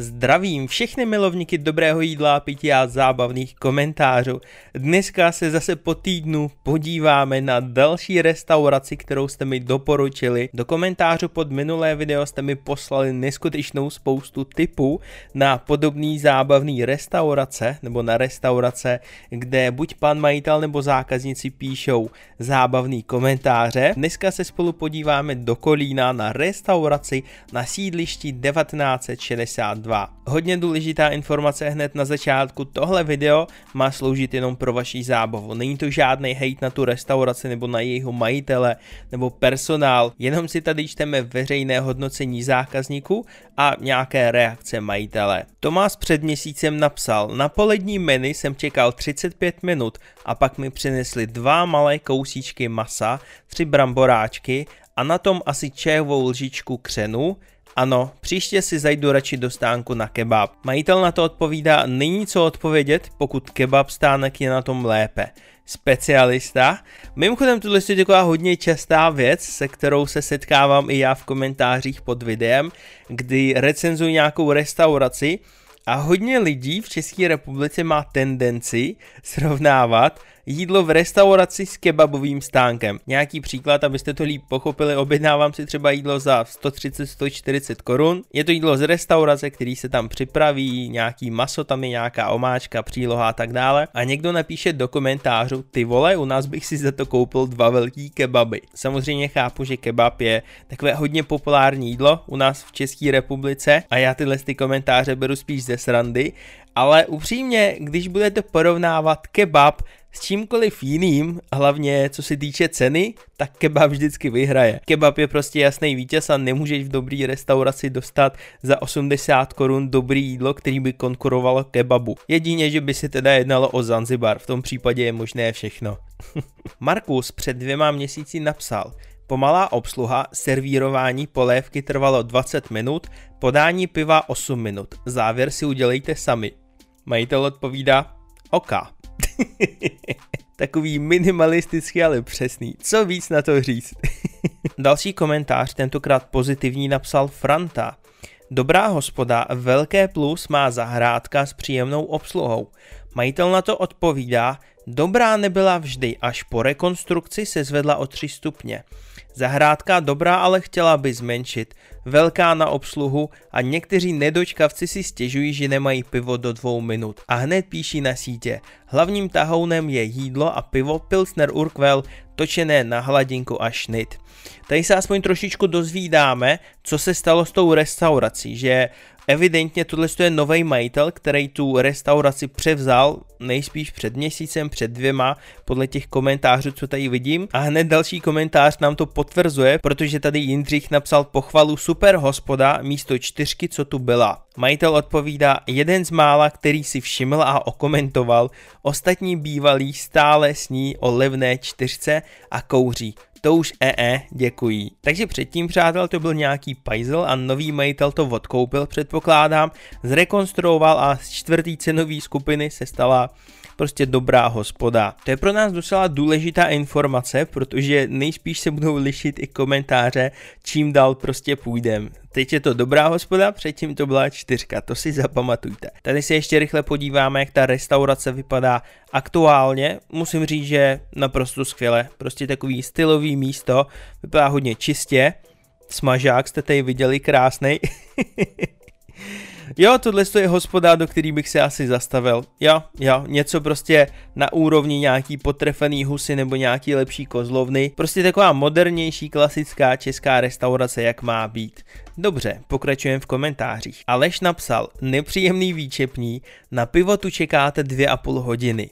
Zdravím všechny milovníky dobrého jídla, pití a zábavných komentářů. Dneska se zase po týdnu podíváme na další restauraci, kterou jste mi doporučili. Do komentářů pod minulé video jste mi poslali neskutečnou spoustu tipů na podobný zábavný restaurace, nebo na restaurace, kde buď pan majitel nebo zákazníci píšou zábavný komentáře. Dneska se spolu podíváme do Kolína na restauraci na sídlišti 1962 2. Hodně důležitá informace hned na začátku, tohle video má sloužit jenom pro vaši zábavu. Není to žádný hate na tu restauraci nebo na jejího majitele nebo personál, jenom si tady čteme veřejné hodnocení zákazníků a nějaké reakce majitele. Tomás před měsícem napsal, na polední menu jsem čekal 35 minut a pak mi přinesli dva malé kousíčky masa, tři bramboráčky a na tom asi čajovou lžičku křenu, ano, příště si zajdu radši do stánku na kebab. Majitel na to odpovídá, není co odpovědět, pokud kebab stánek je na tom lépe. Specialista. Mimochodem tohle je taková hodně častá věc, se kterou se setkávám i já v komentářích pod videem, kdy recenzuji nějakou restauraci a hodně lidí v České republice má tendenci srovnávat jídlo v restauraci s kebabovým stánkem. Nějaký příklad, abyste to líp pochopili, objednávám si třeba jídlo za 130-140 korun. Je to jídlo z restaurace, který se tam připraví, nějaký maso tam je, nějaká omáčka, příloha a tak dále. A někdo napíše do komentářů, ty vole, u nás bych si za to koupil dva velký kebaby. Samozřejmě chápu, že kebab je takové hodně populární jídlo u nás v České republice a já tyhle ty komentáře beru spíš ze srandy, ale upřímně, když budete porovnávat kebab s čímkoliv jiným, hlavně co se týče ceny, tak kebab vždycky vyhraje. Kebab je prostě jasný vítěz a nemůžeš v dobrý restauraci dostat za 80 korun dobrý jídlo, který by konkurovalo kebabu. Jedině, že by se teda jednalo o Zanzibar, v tom případě je možné všechno. Markus před dvěma měsíci napsal, Pomalá obsluha, servírování polévky trvalo 20 minut, podání piva 8 minut. Závěr si udělejte sami. Majitel odpovídá, OK. Takový minimalistický, ale přesný. Co víc na to říct? Další komentář, tentokrát pozitivní, napsal Franta. Dobrá hospoda, velké plus má zahrádka s příjemnou obsluhou. Majitel na to odpovídá, dobrá nebyla vždy, až po rekonstrukci se zvedla o 3 stupně. Zahrádka dobrá ale chtěla by zmenšit, velká na obsluhu a někteří nedočkavci si stěžují, že nemají pivo do dvou minut a hned píší na sítě. Hlavním tahounem je jídlo a pivo Pilsner Urquell točené na hladinku a šnit. Tady se aspoň trošičku dozvídáme, co se stalo s tou restaurací, že Evidentně tohle je nový majitel, který tu restauraci převzal nejspíš před měsícem, před dvěma, podle těch komentářů, co tady vidím. A hned další komentář nám to potvrzuje, protože tady Jindřich napsal pochvalu super hospoda místo čtyřky, co tu byla. Majitel odpovídá, jeden z mála, který si všiml a okomentoval, ostatní bývalí stále sní o levné čtyřce a kouří to už ee, děkují. Takže předtím, přátel, to byl nějaký pajzel a nový majitel to odkoupil, předpokládám, zrekonstruoval a z čtvrtý cenový skupiny se stala prostě dobrá hospoda. To je pro nás docela důležitá informace, protože nejspíš se budou lišit i komentáře, čím dál prostě půjdem. Teď je to dobrá hospoda, předtím to byla čtyřka, to si zapamatujte. Tady se ještě rychle podíváme, jak ta restaurace vypadá aktuálně. Musím říct, že naprosto skvěle, prostě takový stylový místo, vypadá hodně čistě. Smažák jste tady viděli krásný. Jo, tohle je hospoda, do který bych se asi zastavil. Jo, jo, něco prostě na úrovni nějaký potrefený husy nebo nějaký lepší kozlovny. Prostě taková modernější klasická česká restaurace, jak má být. Dobře, pokračujeme v komentářích. Aleš napsal, nepříjemný výčepní, na pivo tu čekáte dvě a půl hodiny.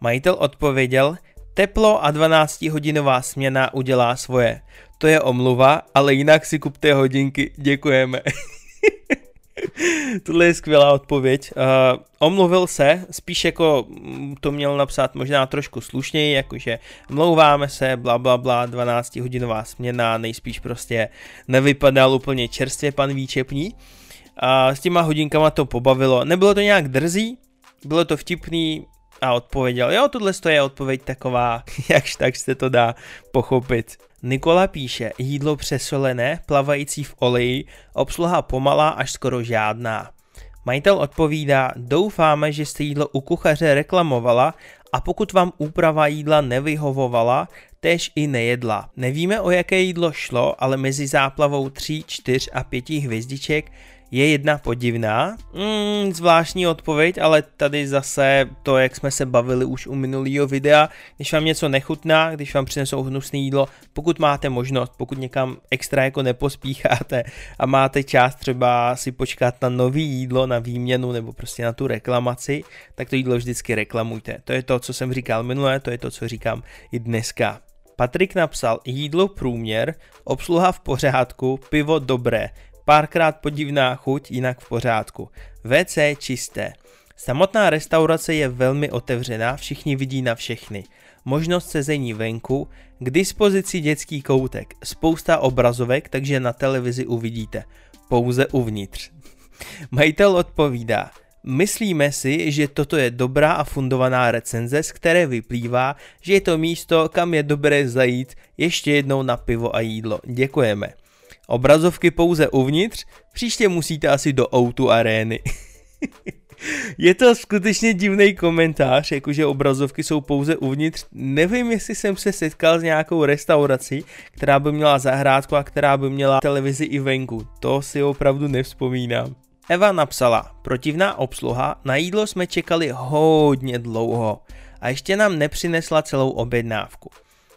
Majitel odpověděl, teplo a 12 hodinová směna udělá svoje. To je omluva, ale jinak si kupte hodinky, děkujeme. Tohle je skvělá odpověď. Uh, omluvil se, spíš jako mm, to měl napsat možná trošku slušněji, jakože mlouváme se, bla bla bla, 12 hodinová směna, nejspíš prostě nevypadal úplně čerstvě pan Výčepní. A s těma hodinkama to pobavilo. Nebylo to nějak drzí, bylo to vtipný, a odpověděl, jo, tohle je odpověď taková, jakž tak se to dá pochopit. Nikola píše, jídlo přesolené, plavající v oleji, obsluha pomalá až skoro žádná. Majitel odpovídá, doufáme, že jste jídlo u kuchaře reklamovala a pokud vám úprava jídla nevyhovovala, též i nejedla. Nevíme o jaké jídlo šlo, ale mezi záplavou 3, 4 a 5 hvězdiček je jedna podivná. Mm, zvláštní odpověď, ale tady zase to, jak jsme se bavili už u minulého videa, když vám něco nechutná, když vám přinesou hnusné jídlo, pokud máte možnost, pokud někam extra jako nepospícháte a máte čas třeba si počkat na nový jídlo, na výměnu nebo prostě na tu reklamaci, tak to jídlo vždycky reklamujte. To je to, co jsem říkal minule, to je to, co říkám i dneska. Patrik napsal jídlo průměr, obsluha v pořádku, pivo dobré, párkrát podivná chuť, jinak v pořádku. WC čisté. Samotná restaurace je velmi otevřená, všichni vidí na všechny. Možnost sezení venku, k dispozici dětský koutek, spousta obrazovek, takže na televizi uvidíte. Pouze uvnitř. Majitel odpovídá, Myslíme si, že toto je dobrá a fundovaná recenze, z které vyplývá, že je to místo, kam je dobré zajít ještě jednou na pivo a jídlo. Děkujeme. Obrazovky pouze uvnitř, příště musíte asi do Outu arény. je to skutečně divný komentář, jakože obrazovky jsou pouze uvnitř. Nevím, jestli jsem se setkal s nějakou restaurací, která by měla zahrádku a která by měla televizi i venku. To si opravdu nevzpomínám. Eva napsala, protivná obsluha, na jídlo jsme čekali hodně dlouho a ještě nám nepřinesla celou objednávku.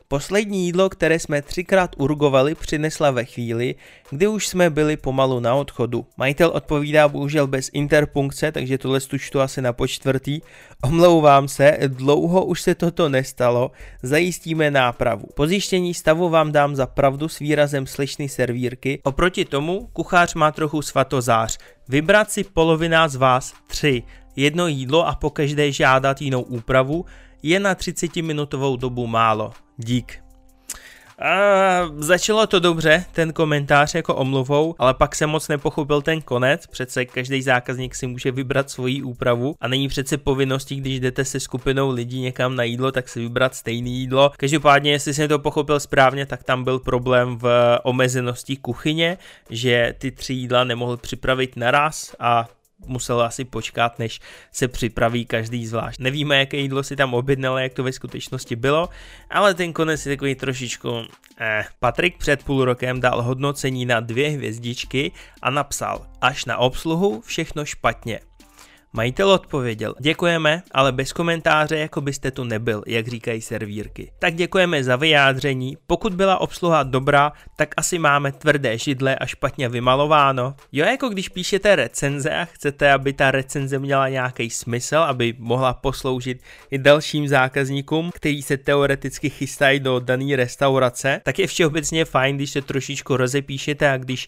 Poslední jídlo, které jsme třikrát urgovali, přinesla ve chvíli, kdy už jsme byli pomalu na odchodu. Majitel odpovídá bohužel bez interpunkce, takže tohle stučtu asi na počtvrtý. Omlouvám se, dlouho už se toto nestalo, zajistíme nápravu. Po zjištění stavu vám dám za pravdu s výrazem slečny servírky. Oproti tomu kuchář má trochu svatozář. Vybrat si polovina z vás tři jedno jídlo a po každé žádat jinou úpravu, je na 30 minutovou dobu málo. Dík. A začalo to dobře, ten komentář jako omluvou, ale pak se moc nepochopil ten konec, přece každý zákazník si může vybrat svoji úpravu a není přece povinností, když jdete se skupinou lidí někam na jídlo, tak si vybrat stejné jídlo. Každopádně, jestli jsem to pochopil správně, tak tam byl problém v omezenosti kuchyně, že ty tři jídla nemohl připravit naraz a musel asi počkat, než se připraví každý zvlášť. Nevíme, jaké jídlo si tam objednal, jak to ve skutečnosti bylo, ale ten konec je takový trošičku... Eh. Patrik před půl rokem dal hodnocení na dvě hvězdičky a napsal, až na obsluhu všechno špatně. Majitel odpověděl, děkujeme, ale bez komentáře, jako byste tu nebyl, jak říkají servírky. Tak děkujeme za vyjádření, pokud byla obsluha dobrá, tak asi máme tvrdé židle a špatně vymalováno. Jo, jako když píšete recenze a chcete, aby ta recenze měla nějaký smysl, aby mohla posloužit i dalším zákazníkům, kteří se teoreticky chystají do dané restaurace, tak je všeobecně fajn, když se trošičku rozepíšete a když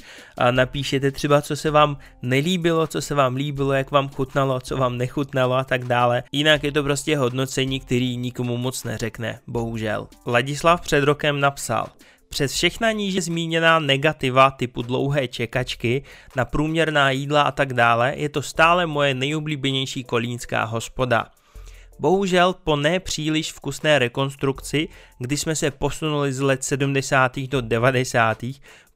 napíšete třeba, co se vám nelíbilo, co se vám líbilo, jak vám chutnalo, co vám nechutnalo a tak dále. Jinak je to prostě hodnocení, který nikomu moc neřekne, bohužel. Ladislav před rokem napsal, přes všechna níže zmíněná negativa typu dlouhé čekačky na průměrná jídla a tak dále je to stále moje nejoblíbenější kolínská hospoda. Bohužel po ne příliš vkusné rekonstrukci, kdy jsme se posunuli z let 70. do 90.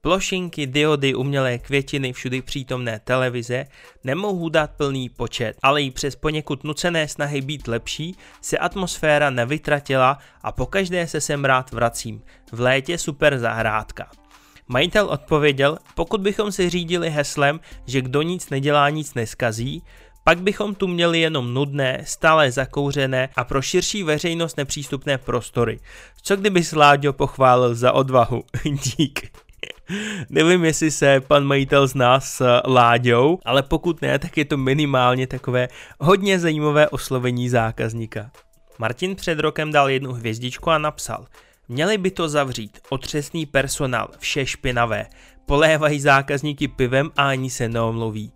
Plošinky, diody, umělé květiny, všudy přítomné televize nemohu dát plný počet, ale i přes poněkud nucené snahy být lepší se atmosféra nevytratila a pokaždé se sem rád vracím. V létě super zahrádka. Majitel odpověděl, pokud bychom se řídili heslem, že kdo nic nedělá, nic neskazí, pak bychom tu měli jenom nudné, stále zakouřené a pro širší veřejnost nepřístupné prostory. Co kdyby Sláďo pochválil za odvahu? Dík. Nevím, jestli se pan majitel zná s Láďou, ale pokud ne, tak je to minimálně takové hodně zajímavé oslovení zákazníka. Martin před rokem dal jednu hvězdičku a napsal Měli by to zavřít, otřesný personál, vše špinavé, polévají zákazníky pivem a ani se neomluví.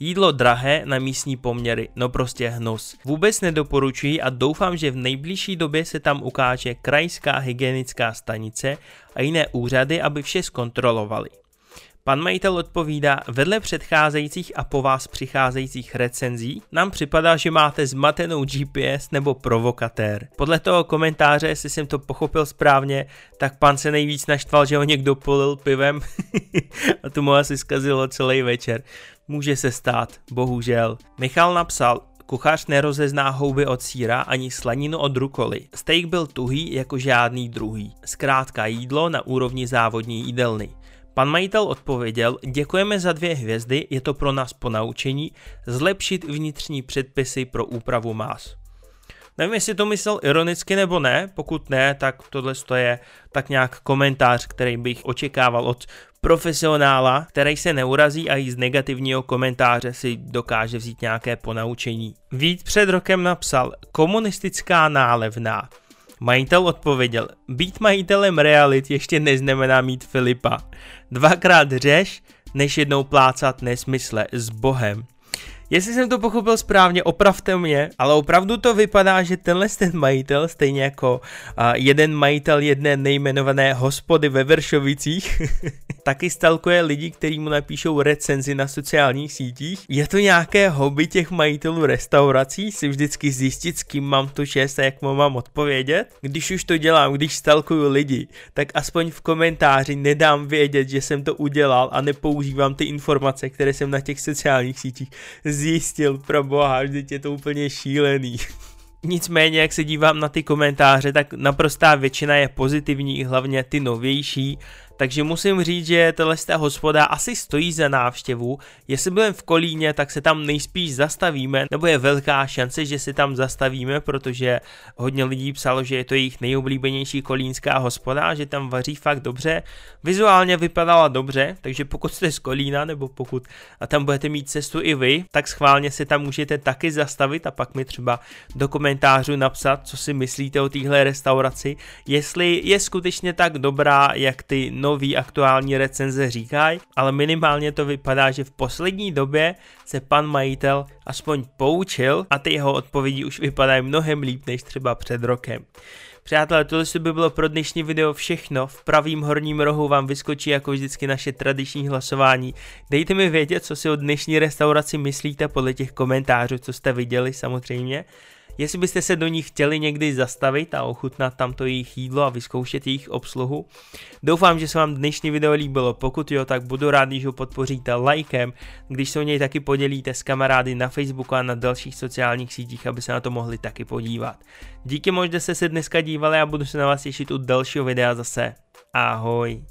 Jídlo drahé na místní poměry, no prostě hnus. Vůbec nedoporučuji a doufám, že v nejbližší době se tam ukáže krajská hygienická stanice a jiné úřady, aby vše zkontrolovali. Pan majitel odpovídá, vedle předcházejících a po vás přicházejících recenzí nám připadá, že máte zmatenou GPS nebo provokatér. Podle toho komentáře, jestli jsem to pochopil správně, tak pan se nejvíc naštval, že ho někdo polil pivem a to mu asi zkazilo celý večer. Může se stát, bohužel. Michal napsal, Kuchař nerozezná houby od síra ani slaninu od rukoly. Steak byl tuhý jako žádný druhý. Zkrátka jídlo na úrovni závodní jídelny. Pan majitel odpověděl, děkujeme za dvě hvězdy, je to pro nás po naučení zlepšit vnitřní předpisy pro úpravu más. Nevím, jestli to myslel ironicky nebo ne, pokud ne, tak tohle je tak nějak komentář, který bych očekával od profesionála, který se neurazí a i z negativního komentáře si dokáže vzít nějaké ponaučení. Vít před rokem napsal komunistická nálevná. Majitel odpověděl, být majitelem realit ještě neznamená mít Filipa. Dvakrát řeš, než jednou plácat nesmysle s Bohem. Jestli jsem to pochopil správně, opravte mě, ale opravdu to vypadá, že tenhle ten majitel, stejně jako uh, jeden majitel jedné nejmenované hospody ve Vršovicích, taky stalkuje lidi, kteří mu napíšou recenzi na sociálních sítích. Je to nějaké hobby těch majitelů restaurací, si vždycky zjistit, s kým mám tu čest a jak mu mám odpovědět. Když už to dělám, když stalkuju lidi, tak aspoň v komentáři nedám vědět, že jsem to udělal a nepoužívám ty informace, které jsem na těch sociálních sítích zjistil, pro boha, vždyť je to úplně šílený. Nicméně, jak se dívám na ty komentáře, tak naprostá většina je pozitivní, hlavně ty novější, takže musím říct, že tahle hospoda asi stojí za návštěvu. Jestli budeme v Kolíně, tak se tam nejspíš zastavíme, nebo je velká šance, že se tam zastavíme, protože hodně lidí psalo, že je to jejich nejoblíbenější kolínská hospoda, že tam vaří fakt dobře. Vizuálně vypadala dobře, takže pokud jste z Kolína, nebo pokud a tam budete mít cestu i vy, tak schválně se tam můžete taky zastavit a pak mi třeba do komentářů napsat, co si myslíte o téhle restauraci, jestli je skutečně tak dobrá, jak ty nový aktuální recenze říkají, ale minimálně to vypadá, že v poslední době se pan majitel aspoň poučil a ty jeho odpovědi už vypadají mnohem líp než třeba před rokem. Přátelé, tohle by bylo pro dnešní video všechno. V pravým horním rohu vám vyskočí jako vždycky naše tradiční hlasování. Dejte mi vědět, co si o dnešní restauraci myslíte podle těch komentářů, co jste viděli samozřejmě. Jestli byste se do nich chtěli někdy zastavit a ochutnat tamto jejich jídlo a vyzkoušet jejich obsluhu. Doufám, že se vám dnešní video líbilo, pokud jo, tak budu rád, když ho podpoříte lajkem, když se o něj taky podělíte s kamarády na Facebooku a na dalších sociálních sítích, aby se na to mohli taky podívat. Díky moc, že jste se dneska dívali a budu se na vás těšit u dalšího videa zase. Ahoj.